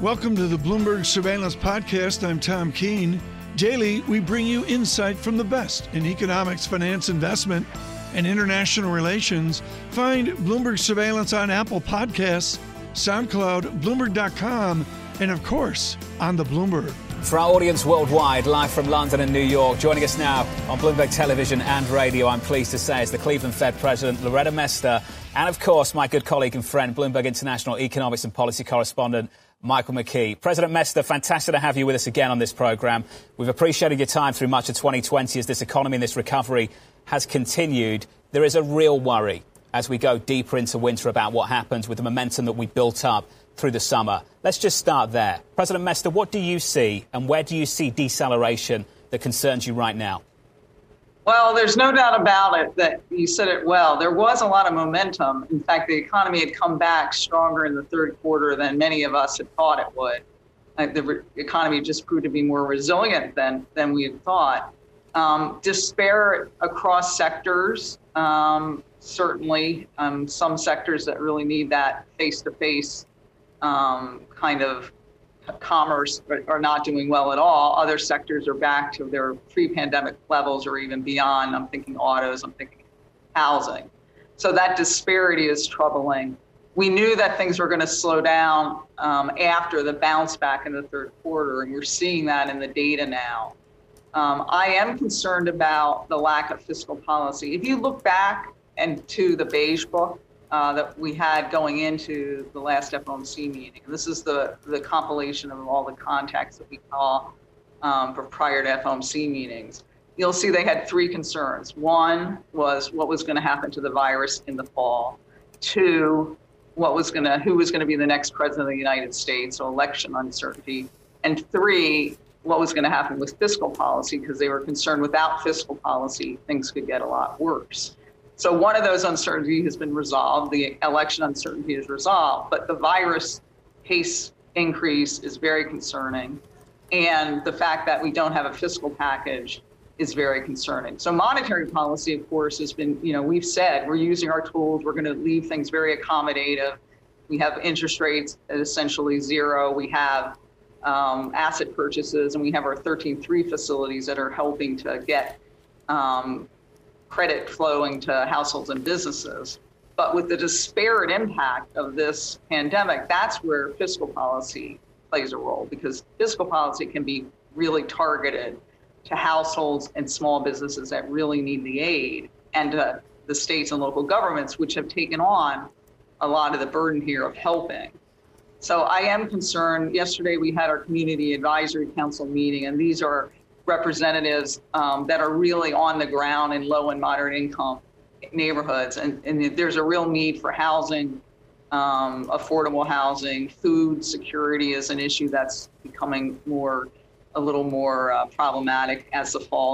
Welcome to the Bloomberg Surveillance Podcast. I'm Tom Keene. Daily, we bring you insight from the best in economics, finance, investment, and international relations. Find Bloomberg Surveillance on Apple Podcasts, SoundCloud, Bloomberg.com, and of course, on the Bloomberg. For our audience worldwide, live from London and New York, joining us now on Bloomberg Television and radio, I'm pleased to say, is the Cleveland Fed President Loretta Mester, and of course, my good colleague and friend, Bloomberg International economics and policy correspondent, Michael McKee. President Mester, fantastic to have you with us again on this program. We've appreciated your time through much of 2020 as this economy and this recovery has continued. There is a real worry as we go deeper into winter about what happens with the momentum that we built up through the summer. Let's just start there. President Mester, what do you see and where do you see deceleration that concerns you right now? Well, there's no doubt about it that you said it well. There was a lot of momentum. In fact, the economy had come back stronger in the third quarter than many of us had thought it would. the re- economy just proved to be more resilient than, than we had thought. Um, disparate across sectors, um, certainly. Um, some sectors that really need that face to face kind of commerce are not doing well at all. Other sectors are back to their pre-pandemic levels or even beyond. I'm thinking autos, I'm thinking housing. So that disparity is troubling. We knew that things were going to slow down um, after the bounce back in the third quarter, and we're seeing that in the data now. Um, I am concerned about the lack of fiscal policy. If you look back and to the beige book, uh, that we had going into the last FOMC meeting. And This is the, the compilation of all the contacts that we saw um, for prior to FOMC meetings. You'll see they had three concerns. One was what was going to happen to the virus in the fall. Two, what was going to who was going to be the next president of the United States, so election uncertainty. And three, what was going to happen with fiscal policy because they were concerned without fiscal policy things could get a lot worse. So one of those uncertainty has been resolved. The election uncertainty is resolved, but the virus case increase is very concerning. And the fact that we don't have a fiscal package is very concerning. So monetary policy, of course, has been, you know, we've said we're using our tools, we're going to leave things very accommodative. We have interest rates at essentially zero. We have um, asset purchases, and we have our 13.3 facilities that are helping to get um, credit flowing to households and businesses. But with the disparate impact of this pandemic, that's where fiscal policy plays a role because fiscal policy can be really targeted to households and small businesses that really need the aid and to the states and local governments, which have taken on a lot of the burden here of helping. So I am concerned. Yesterday we had our community advisory council meeting, and these are representatives um, that are really on the ground in low and moderate income neighborhoods. And, and there's a real need for housing, um, affordable housing, food security is an issue that's becoming more, a little more uh, problematic as the fall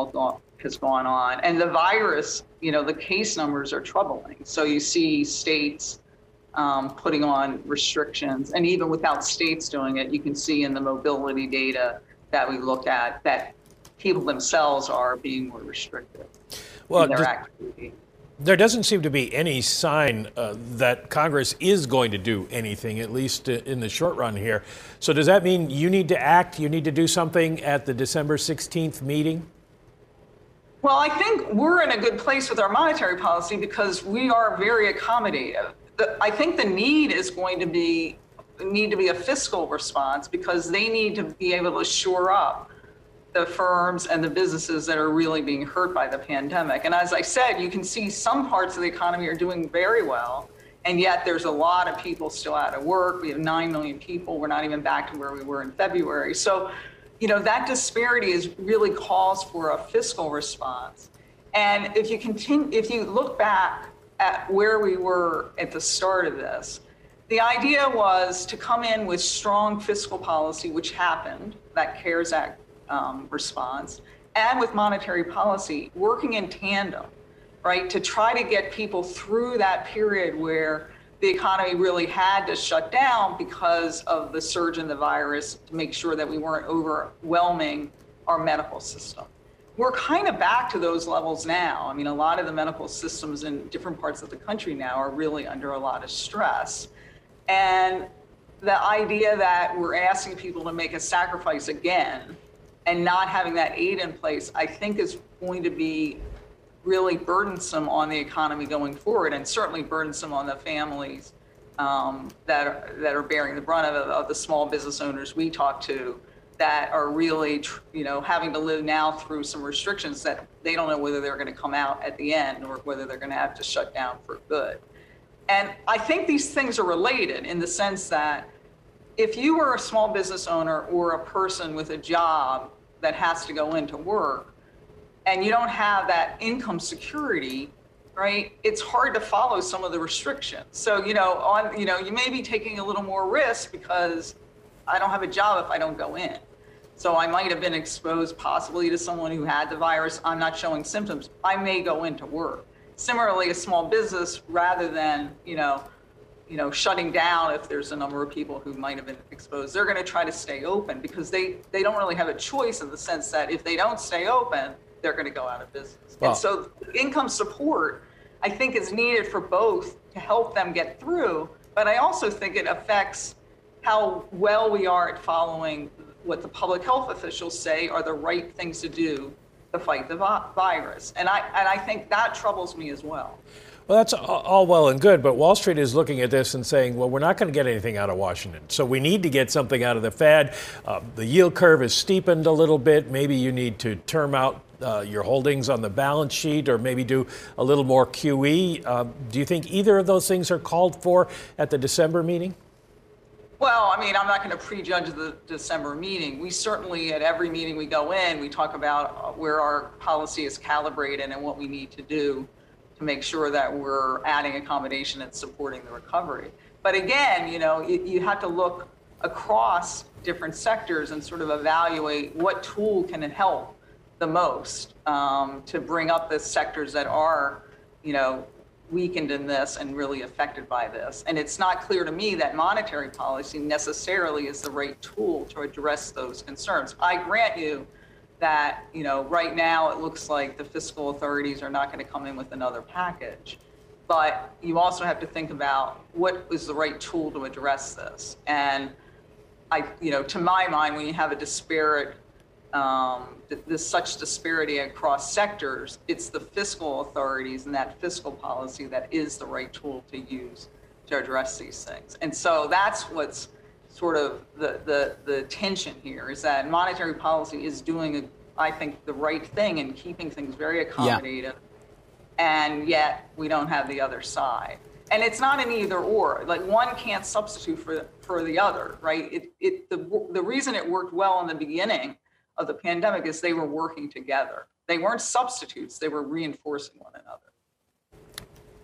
has gone on. And the virus, you know, the case numbers are troubling. So you see states um, putting on restrictions, and even without states doing it, you can see in the mobility data that we look at that people themselves are being more restrictive well, in their activity. There doesn't seem to be any sign uh, that Congress is going to do anything, at least in the short run here. So, does that mean you need to act? You need to do something at the December 16th meeting? Well, I think we're in a good place with our monetary policy because we are very accommodative. The, I think the need is going to be need to be a fiscal response because they need to be able to shore up the firms and the businesses that are really being hurt by the pandemic. And as I said, you can see some parts of the economy are doing very well. And yet there's a lot of people still out of work. We have 9 million people. We're not even back to where we were in February. So, you know, that disparity is really calls for a fiscal response. And if you continue, if you look back at where we were at the start of this, the idea was to come in with strong fiscal policy, which happened, that CARES Act um, response and with monetary policy working in tandem, right, to try to get people through that period where the economy really had to shut down because of the surge in the virus to make sure that we weren't overwhelming our medical system. We're kind of back to those levels now. I mean, a lot of the medical systems in different parts of the country now are really under a lot of stress. And the idea that we're asking people to make a sacrifice again and not having that aid in place, I think is going to be really burdensome on the economy going forward and certainly burdensome on the families um, that, are, that are bearing the brunt of, of the small business owners we talk to that are really, you know, having to live now through some restrictions that they don't know whether they're going to come out at the end or whether they're going to have to shut down for good. And I think these things are related in the sense that if you are a small business owner or a person with a job that has to go into work and you don't have that income security, right? It's hard to follow some of the restrictions. So, you know, on you know, you may be taking a little more risk because I don't have a job if I don't go in. So I might have been exposed possibly to someone who had the virus. I'm not showing symptoms. I may go into work. Similarly, a small business, rather than you know, you know, shutting down if there's a number of people who might have been exposed, they're going to try to stay open because they they don't really have a choice in the sense that if they don't stay open, they're going to go out of business. And so income support, I think, is needed for both to help them get through. But I also think it affects how well we are at following what the public health officials say are the right things to do to fight the virus. And I, and I think that troubles me as well. Well, that's all well and good, but Wall Street is looking at this and saying, well, we're not going to get anything out of Washington. So we need to get something out of the Fed. Uh, the yield curve is steepened a little bit. Maybe you need to term out uh, your holdings on the balance sheet or maybe do a little more QE. Uh, do you think either of those things are called for at the December meeting? Well, I mean, I'm not going to prejudge the December meeting. We certainly, at every meeting we go in, we talk about where our policy is calibrated and what we need to do to make sure that we're adding accommodation and supporting the recovery. But again, you know, you, you have to look across different sectors and sort of evaluate what tool can help the most um, to bring up the sectors that are, you know, weakened in this and really affected by this. And it's not clear to me that monetary policy necessarily is the right tool to address those concerns. I grant you that, you know, right now it looks like the fiscal authorities are not going to come in with another package. But you also have to think about what is the right tool to address this. And I, you know, to my mind, when you have a disparate um, there's such disparity across sectors, it's the fiscal authorities and that fiscal policy that is the right tool to use to address these things. And so that's what's sort of the, the, the tension here is that monetary policy is doing, a, I think, the right thing and keeping things very accommodative. Yeah. And yet we don't have the other side. And it's not an either or. Like one can't substitute for, for the other, right? It, it, the, the reason it worked well in the beginning of the pandemic is they were working together. They weren't substitutes, they were reinforcing one another.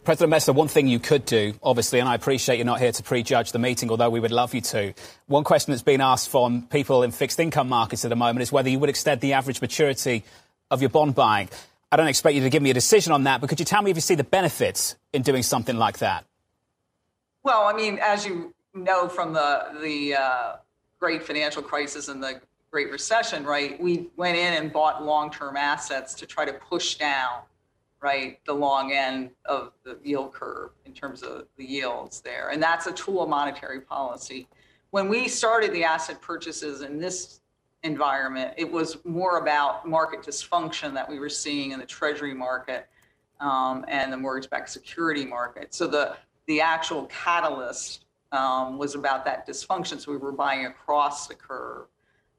President Mester, one thing you could do, obviously, and I appreciate you're not here to prejudge the meeting, although we would love you to. One question that's been asked from people in fixed income markets at the moment is whether you would extend the average maturity of your bond buying. I don't expect you to give me a decision on that, but could you tell me if you see the benefits in doing something like that? Well, I mean, as you know from the the uh, great financial crisis and the Great Recession, right, we went in and bought long-term assets to try to push down, right, the long end of the yield curve in terms of the yields there. And that's a tool of monetary policy. When we started the asset purchases in this environment, it was more about market dysfunction that we were seeing in the treasury market um, and the mortgage-backed security market. So the the actual catalyst um, was about that dysfunction. So we were buying across the curve.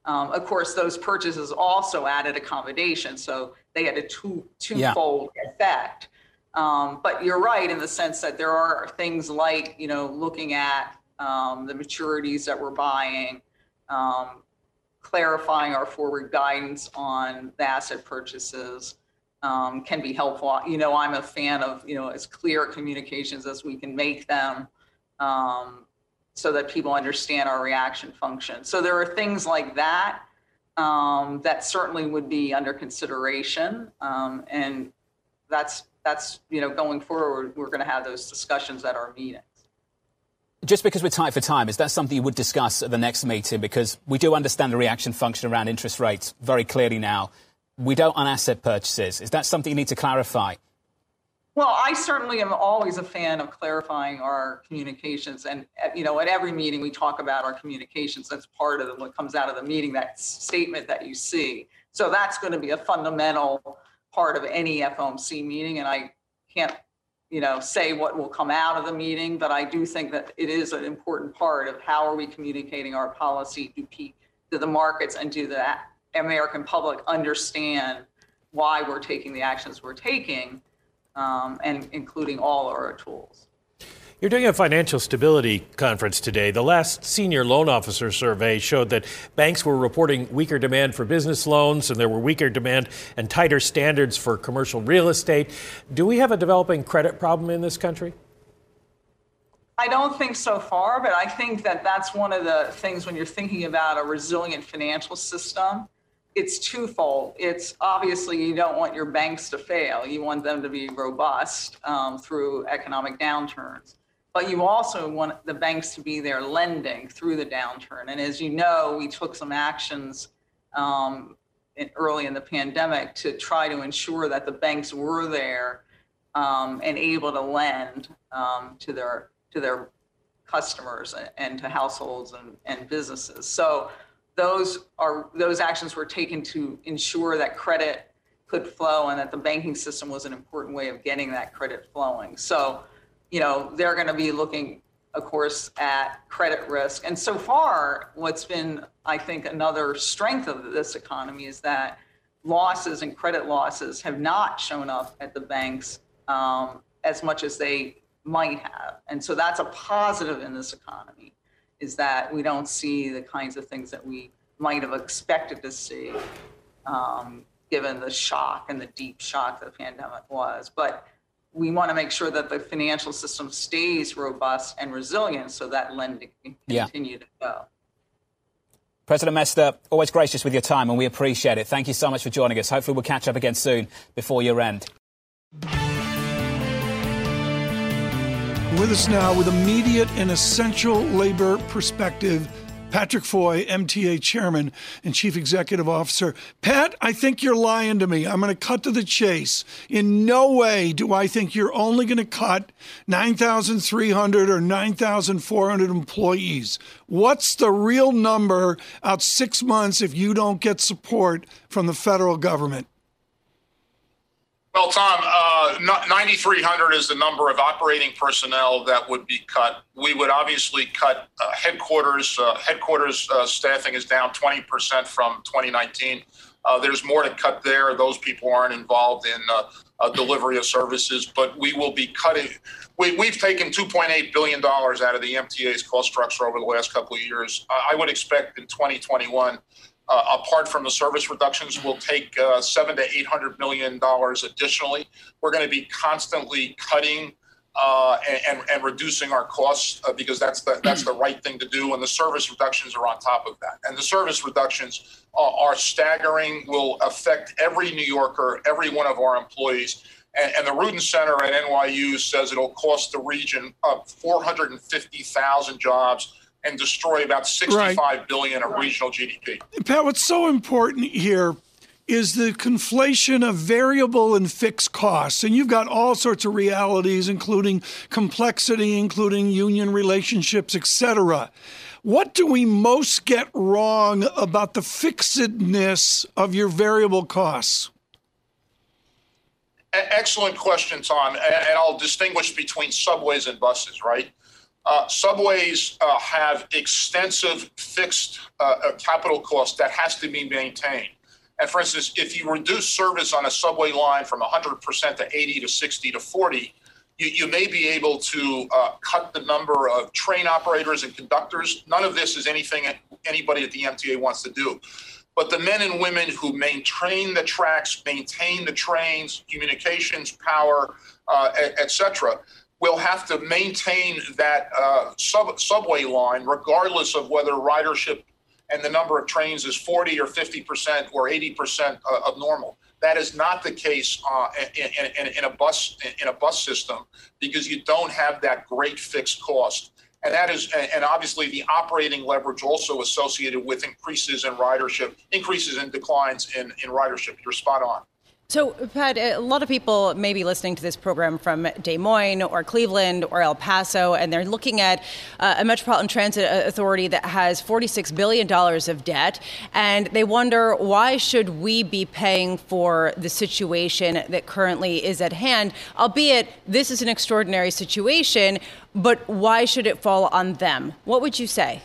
Um, of course, those purchases also added accommodation, so they had a two twofold yeah. effect. Um, but you're right in the sense that there are things like you know looking at um, the maturities that we're buying, um, clarifying our forward guidance on the asset purchases um, can be helpful. You know, I'm a fan of you know as clear communications as we can make them. Um, so that people understand our reaction function. So there are things like that um, that certainly would be under consideration, um, and that's that's you know going forward we're going to have those discussions at our meetings. Just because we're tight for time, is that something you would discuss at the next meeting? Because we do understand the reaction function around interest rates very clearly now. We don't on asset purchases. Is that something you need to clarify? Well, I certainly am always a fan of clarifying our communications. And, uh, you know, at every meeting, we talk about our communications. That's part of what comes out of the meeting, that statement that you see. So that's going to be a fundamental part of any FOMC meeting. And I can't, you know, say what will come out of the meeting, but I do think that it is an important part of how are we communicating our policy to, to the markets and do the American public understand why we're taking the actions we're taking um, and including all our tools. You're doing a financial stability conference today. The last senior loan officer survey showed that banks were reporting weaker demand for business loans and there were weaker demand and tighter standards for commercial real estate. Do we have a developing credit problem in this country? I don't think so far, but I think that that's one of the things when you're thinking about a resilient financial system it's twofold. It's obviously you don't want your banks to fail. You want them to be robust um, through economic downturns. But you also want the banks to be there lending through the downturn. And as you know, we took some actions um, in, early in the pandemic to try to ensure that the banks were there um, and able to lend um, to their to their customers and, and to households and, and businesses. So those are those actions were taken to ensure that credit could flow and that the banking system was an important way of getting that credit flowing. So, you know, they're going to be looking, of course, at credit risk. And so far, what's been, I think, another strength of this economy is that losses and credit losses have not shown up at the banks um, as much as they might have. And so that's a positive in this economy is that we don't see the kinds of things that we might have expected to see, um, given the shock and the deep shock the pandemic was. But we want to make sure that the financial system stays robust and resilient so that lending can continue yeah. to go. President Mester, always gracious with your time, and we appreciate it. Thank you so much for joining us. Hopefully, we'll catch up again soon before year end. With us now with immediate and essential labor perspective, Patrick Foye, MTA Chairman and Chief Executive Officer. Pat, I think you're lying to me. I'm going to cut to the chase. In no way do I think you're only going to cut 9,300 or 9,400 employees. What's the real number out six months if you don't get support from the federal government? Well, Tom, uh, 9,300 is the number of operating personnel that would be cut. We would obviously cut uh, headquarters. Uh, headquarters uh, staffing is down 20% from 2019. Uh, there's more to cut there. Those people aren't involved in uh, delivery of services, but we will be cutting. We, have taken $2.8 billion out of the MTA's cost structure over the last couple of years. I would expect in 2021 uh, apart from the service reductions, will take uh, seven to eight hundred million dollars additionally. We're going to be constantly cutting uh, and, and, reducing our costs uh, because that's the that's the right thing to do. And the service reductions are on top of that. And the service reductions are staggering. Will affect every New Yorker, every one of our employees. And, and the Rudin Center at NYU says it'll cost the region up 450,000 jobs and destroy about sixty-five right. billion of regional GDP. Pat, what's so important here is the conflation of variable and fixed costs. And you've got all sorts of realities, including complexity, including union relationships, etc. What do we most get wrong about the fixedness of your variable costs? Excellent question, Tom. And I'll distinguish between subways and buses, right? Uh, subways uh, have extensive fixed uh, uh, capital costs that has to be maintained. And for instance, if you reduce service on a subway line from 100% to 80 to 60 to 40, you, you may be able to uh, cut the number of train operators and conductors. None of this is anything anybody at the MTA wants to do. But the men and women who maintain the tracks, maintain the trains, communications, power, uh, et cetera, will have to maintain that uh, sub- subway line, regardless of whether ridership and the number of trains is 40 or 50 percent or 80 percent uh, of normal. That is not the case uh, in, in, in, a bus in a bus system because you don't have that great fixed cost, and that is and obviously the operating leverage also associated with increases in ridership, increases in declines in, in ridership. You're spot on. So, Pat, a lot of people may be listening to this program from Des Moines or Cleveland or El Paso, and they're looking at uh, a Metropolitan Transit Authority that has $46 billion of debt, and they wonder why should we be paying for the situation that currently is at hand, albeit this is an extraordinary situation, but why should it fall on them? What would you say?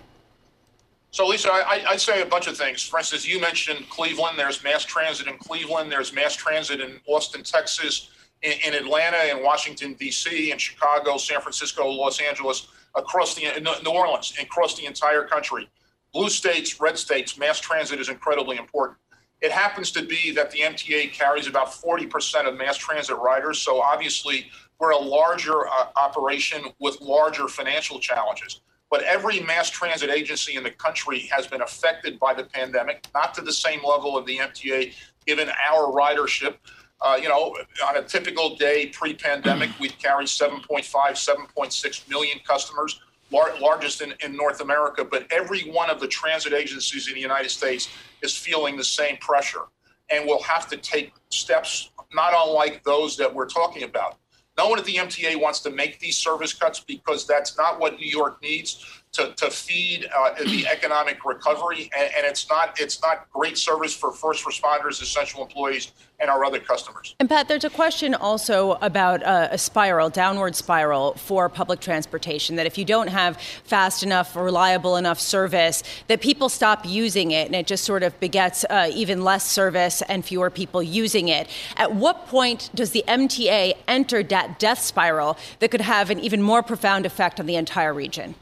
So, Lisa, I, would say a bunch of things. For instance, you mentioned Cleveland. There's mass transit in Cleveland. There's mass transit in Austin, Texas, in, in Atlanta, in Washington, D.C., in Chicago, San Francisco, Los Angeles, across the New Orleans, across the entire country. Blue states, red states, mass transit is incredibly important. It happens to be that the MTA carries about 40% of mass transit riders. So obviously, we're a larger uh, operation with larger financial challenges but every mass transit agency in the country has been affected by the pandemic, not to the same level of the MTA, given our ridership. Uh, you know, on a typical day pre-pandemic, we'd carry 7.5, 7.6 million customers, lar- largest in, in North America. But every one of the transit agencies in the United States is feeling the same pressure, and will have to take steps not unlike those that we're talking about. No one at the MTA wants to make these service cuts because that's not what New York needs to, to feed uh, the economic recovery, and, and, it's not it's not great service for first responders, essential employees, and our other customers. And Pat, there's a question also about uh, a spiral, downward spiral for public transportation. That if you don't have fast enough, reliable enough service, that people stop using it, and it just sort of begets uh, even less service and fewer people using it. At what point does the MTA enter that death spiral that could have an even more profound effect on the entire region?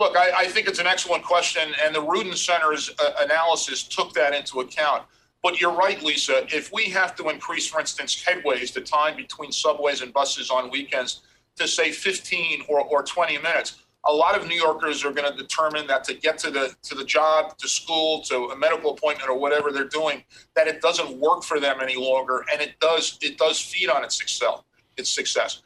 Look, I, I, think it's an excellent question, and the Rudin Center's uh, analysis took that into account. But you're right, Lisa. If we have to increase, for instance, headways, the time between subways and buses on weekends, to say 15 or, or 20 minutes, a lot of New Yorkers are going to determine that to get to the to the job, to school, to a medical appointment, or whatever they're doing, that it doesn't work for them any longer, and it does it does feed on its success. Its success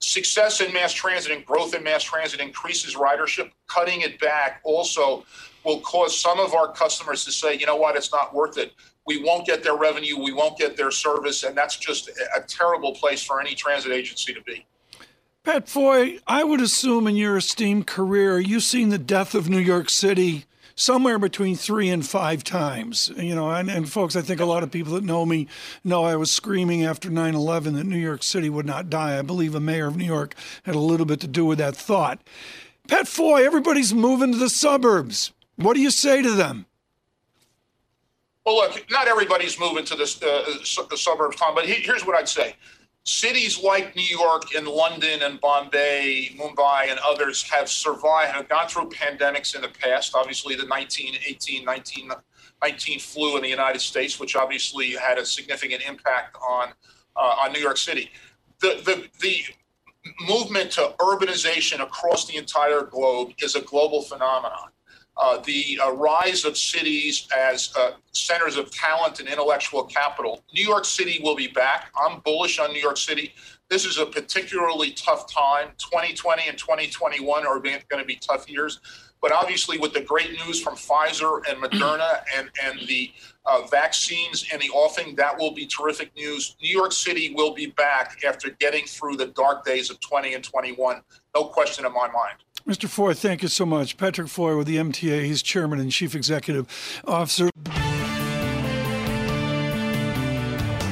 success in mass transit and growth in mass transit increases ridership. Cutting it back also will cause some of our customers to say, you know what, it's not worth it. We won't get their revenue, we won't get their service, and that's just a terrible place for any transit agency to be. Pat Foye, I would assume in your esteemed career, you've seen the death of New York City somewhere between three and five times. You know, and, and folks, I think a lot of people that know me know I was screaming after 9 11 that New York City would not die. I believe a mayor of New York had a little bit to do with that thought. Pat Foye, everybody's moving to the suburbs. What do you say to them? Well, look, not everybody's moving to the, uh, the suburbs, Tom, but here's what I'd say cities like New York and London and Bombay, Mumbai, and others have survived, have gone through pandemics in the past. Obviously, the 1918, 19, 19 flu in the United States, which obviously had a significant impact on uh, on New York City. The, the the movement to urbanization across the entire globe is a global phenomenon uh, the uh, rise of cities as uh, centers of talent and intellectual capital. New York City will be back. I'm bullish on New York City. This is a particularly tough time. 2020 and 2021 are going to be tough years. But obviously, with the great news from Pfizer and Moderna and, and the uh, vaccines and the offing, that will be terrific news. New York City will be back after getting through the dark days of 20 and 21. No question in my mind. Mr. Foye, thank you so much. Patrick Foye with the MTA, he's chairman and chief executive officer.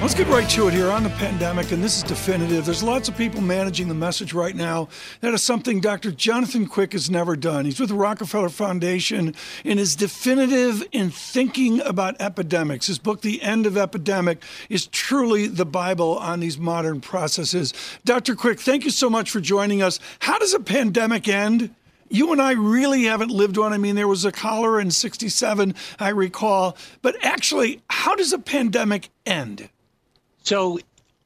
Let's get right to it here on the pandemic, and this is definitive. There's lots of people managing the message right now. That is something Dr. Jonathan Quick has never done. He's with the Rockefeller Foundation and is definitive in thinking about epidemics. His book, The End of Epidemic, is truly the Bible on these modern processes. Dr. Quick, thank you so much for joining us. How does a pandemic end? you and I really haven't lived one. I mean, there was a cholera in 67, I recall. But actually, how does a pandemic end? So,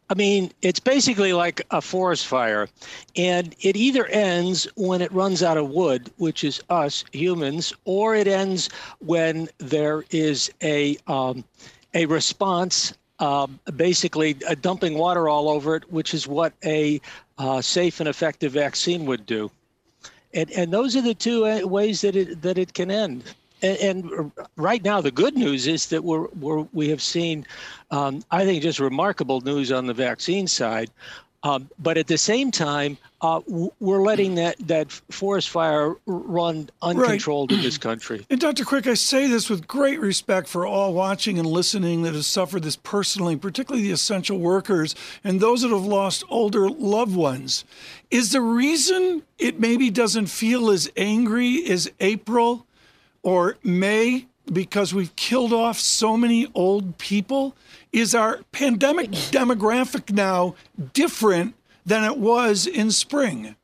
I mean, it's basically like a forest fire, and it either ends when it runs out of wood, which is us humans, or it ends when there is a um, a response, uh, basically uh, dumping water all over it, which is what a uh, safe and effective vaccine would do. And and those are the two uh, ways that it that it can end. And, and, right now, the good news is that we're, we're we have seen, um, I think, just remarkable news on the vaccine side. Um, but at the same time, uh, we're letting that, that forest fire run uncontrolled right. in this country. And Dr. Quick, I say this with great respect for all watching and listening that have suffered this personally, particularly the essential workers and those that have lost older loved ones. Is the reason it maybe doesn't feel as angry as April or May because we've killed off so many old people? Is our pandemic demographic now different than it was in spring?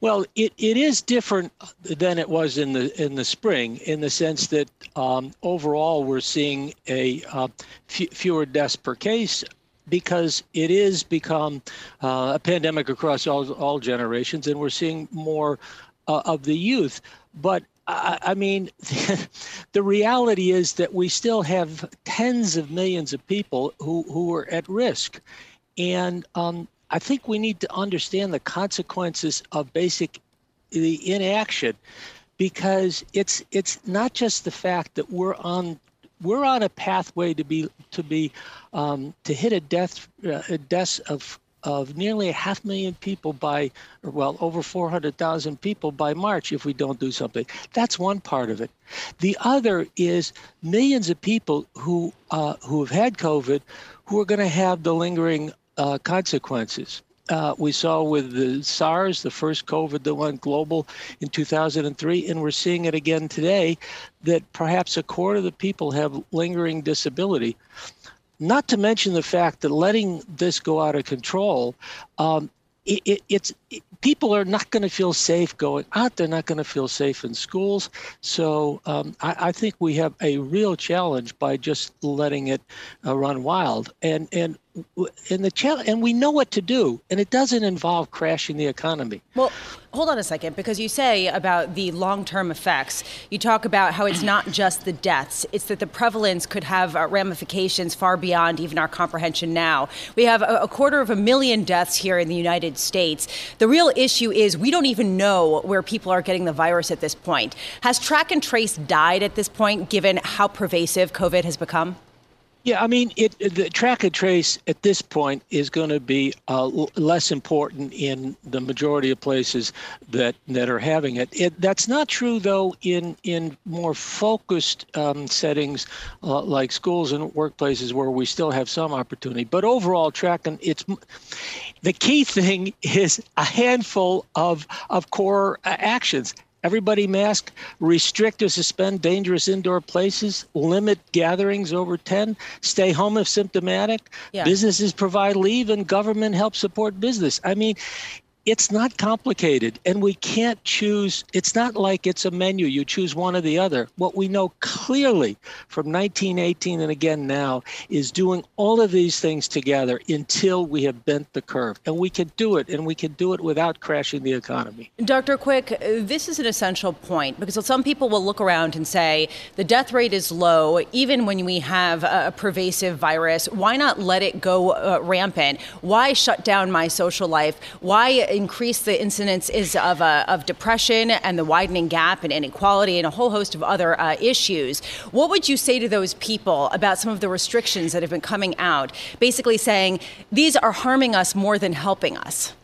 Well, it, it is different than it was in the in the spring in the sense that um, overall we're seeing a uh, f- fewer deaths per case because it is become uh, a pandemic across all all generations, and we're seeing more uh, of the youth. But I mean, the reality is that we still have tens of millions of people who, who are at risk. And um, I think we need to understand the consequences of basic the inaction because it's it's not just the fact that we're on we're on a pathway to be to be um, to hit a death uh, a death of of nearly a half million people by, well, over 400,000 people by March if we don't do something. That's one part of it. The other is millions of people who uh, who have had COVID, who are going to have the lingering uh, consequences. Uh, we saw with the SARS, the first COVID that went global in 2003, and we're seeing it again today that perhaps a quarter of the people have lingering disability. Not to mention the fact that letting this go out of control, um, it, it, it's it, people are not going to feel safe going out. They're not going to feel safe in schools. So um, I, I, think we have a real challenge by just letting it uh, run wild. And and and the challenge, and we know what to do, and it doesn't involve crashing the economy. Well, hold on a second, because you say about the long-term effects. You talk about how it's not just the deaths; it's that the prevalence could have uh, ramifications far beyond even our comprehension now. We have a, a quarter of a million deaths here in the United States. The real issue is we don't even know where people are getting the virus at this point. Has track and trace died at this point, given how pervasive COVID has become? Yeah, I mean, it, the track and trace at this point is going to be uh, less important in the majority of places that that are having it. it that's not true though in in more focused um, settings uh, like schools and workplaces where we still have some opportunity. But overall, track and it's the key thing is a handful of of core uh, actions Everybody mask, restrict or suspend dangerous indoor places, limit gatherings over 10, stay home if symptomatic. Yeah. Businesses provide leave and government help support business. I mean, it's not complicated and we can't choose it's not like it's a menu you choose one or the other. What we know clearly from 1918 and again now is doing all of these things together until we have bent the curve. And we can do it and we can do it without crashing the economy. Dr quick this is an essential point because some people will look around and say the death rate is low even when we have a pervasive virus. Why not let it go uh, rampant? Why shut down my social life? Why increase the incidence is of, uh, of depression and the widening gap and inequality and a whole host of other uh, issues. What would you say to those people about some of the restrictions that have been coming out, basically saying these are harming us more than helping us?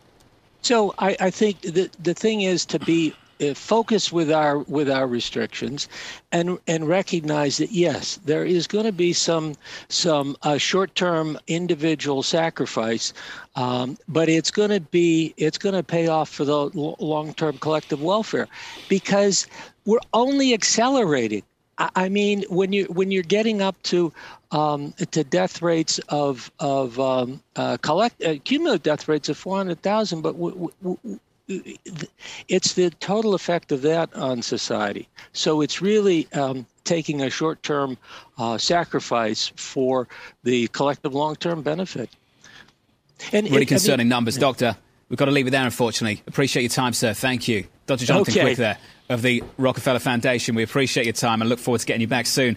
So I, I think the, the thing is to be focus with our with our restrictions and and recognize that yes there is going to be some some uh, short-term individual sacrifice um, but it's going to be it's going to pay off for the long-term collective welfare because we're only accelerating. I mean, when you when you're getting up to um, to death rates of of um, uh, collect uh, cumulative death rates of 400,000, but w- w- it's the total effect of that on society. So it's really um, taking a short term uh, sacrifice for the collective long term benefit. And really it, concerning I mean, numbers, Doctor. We've got to leave it there, unfortunately. Appreciate your time, sir. Thank you. Dr. Jonathan okay. Quick there of the Rockefeller Foundation. We appreciate your time and look forward to getting you back soon.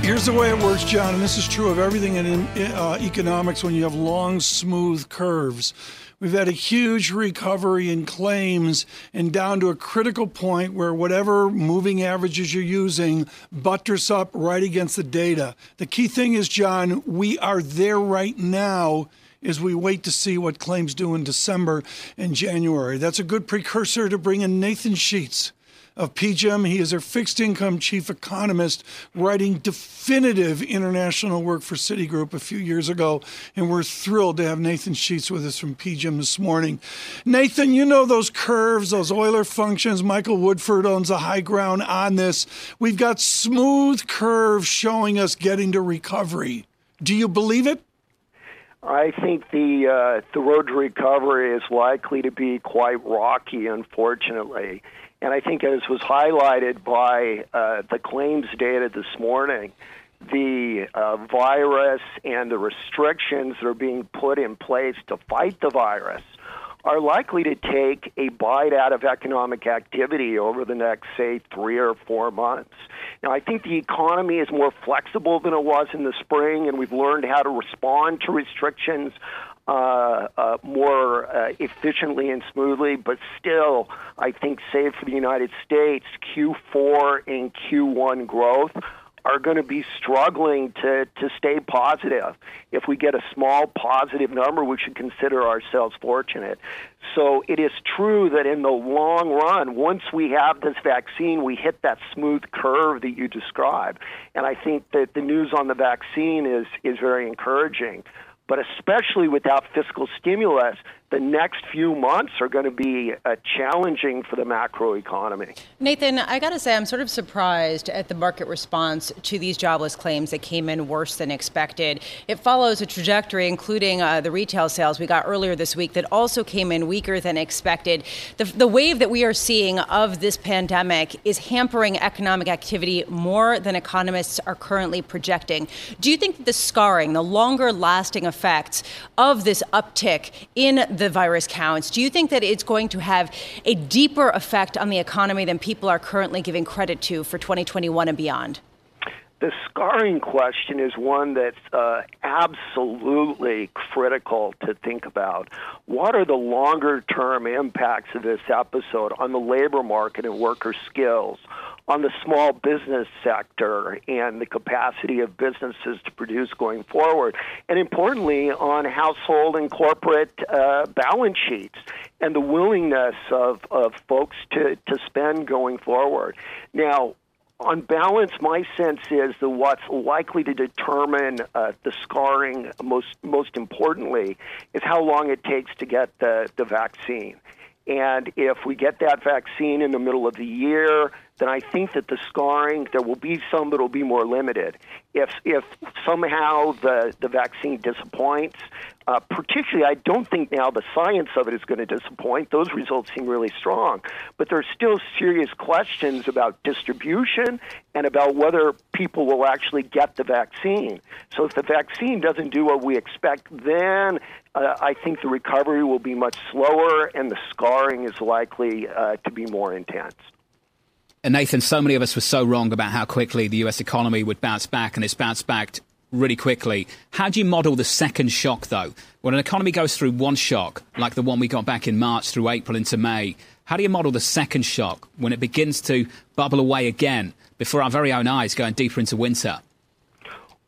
Here's the way it works, John, and this is true of everything in uh, economics when you have long, smooth curves. We've had a huge recovery in claims and down to a critical point where whatever moving averages you're using buttress up right against the data. The key thing is, John, we are there right now as we wait to see what claims do in December and January. That's a good precursor to bring in Nathan Sheets of PGIM. He is our fixed income chief economist, writing definitive international work for Citigroup a few years ago. And we're thrilled to have Nathan Sheets with us from PGIM this morning. Nathan, you know those curves, those Euler functions. Michael Woodford owns the high ground on this. We've got smooth curves showing us getting to recovery. Do you believe it? I think the uh, the road to recovery is likely to be quite rocky, unfortunately. And I think, as was highlighted by uh, the claims data this morning, the uh, virus and the restrictions that are being put in place to fight the virus are likely to take a bite out of economic activity over the next, say, three or four months. Now, I think the economy is more flexible than it was in the spring, and we've learned how to respond to restrictions uh, uh, more uh, efficiently and smoothly, but still, I think, save for the United States, Q4 and Q1 growth are going to be struggling to, to stay positive. If we get a small positive number, we should consider ourselves fortunate. So it is true that in the long run, once we have this vaccine, we hit that smooth curve that you described. And I think that the news on the vaccine is, is very encouraging but especially without fiscal stimulus, the next few months are going to be uh, challenging for the macro economy. Nathan, I got to say, I'm sort of surprised at the market response to these jobless claims that came in worse than expected. It follows a trajectory, including uh, the retail sales we got earlier this week, that also came in weaker than expected. The, the wave that we are seeing of this pandemic is hampering economic activity more than economists are currently projecting. Do you think that the scarring, the longer lasting effects of this uptick in the virus counts, do you think that it's going to have a deeper effect on the economy than people are currently giving credit to for 2021 and beyond? The scarring question is one that's uh, absolutely critical to think about. What are the longer term impacts of this episode on the labor market and worker skills? On the small business sector and the capacity of businesses to produce going forward, and importantly, on household and corporate uh, balance sheets and the willingness of, of folks to, to spend going forward. Now, on balance, my sense is that what's likely to determine uh, the scarring most most importantly is how long it takes to get the, the vaccine. And if we get that vaccine in the middle of the year, then I think that the scarring there will be some that will be more limited. If if somehow the the vaccine disappoints, uh, particularly I don't think now the science of it is going to disappoint. Those results seem really strong, but there's still serious questions about distribution and about whether people will actually get the vaccine. So if the vaccine doesn't do what we expect, then uh, I think the recovery will be much slower and the scarring is likely uh, to be more intense. And Nathan, so many of us were so wrong about how quickly the US economy would bounce back, and it's bounced back really quickly. How do you model the second shock, though? When an economy goes through one shock, like the one we got back in March through April into May, how do you model the second shock when it begins to bubble away again before our very own eyes going deeper into winter?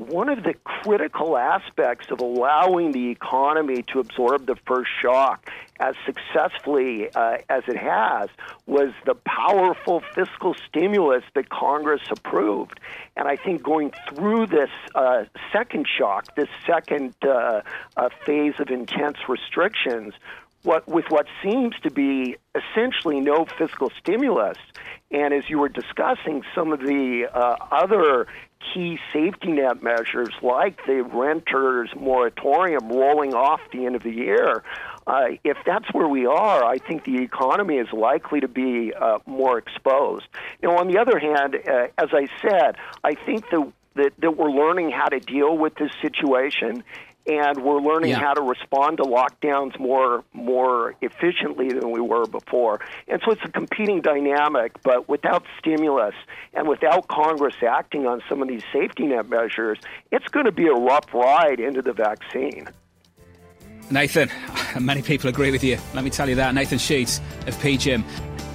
One of the critical aspects of allowing the economy to absorb the first shock as successfully uh, as it has was the powerful fiscal stimulus that Congress approved. And I think going through this uh, second shock, this second uh, uh phase of intense restrictions, what, with what seems to be essentially no fiscal stimulus, and as you were discussing, some of the uh, other key safety net measures like the renters moratorium rolling off the end of the year, uh, if that's where we are, I think the economy is likely to be uh, more exposed. Now, on the other hand, uh, as I said, I think that, that, that we're learning how to deal with this situation and we're learning yeah. how to respond to lockdowns more more efficiently than we were before. And so it's a competing dynamic, but without stimulus and without Congress acting on some of these safety net measures, it's going to be a rough ride into the vaccine. Nathan, many people agree with you. Let me tell you that. Nathan Sheets of PGIM.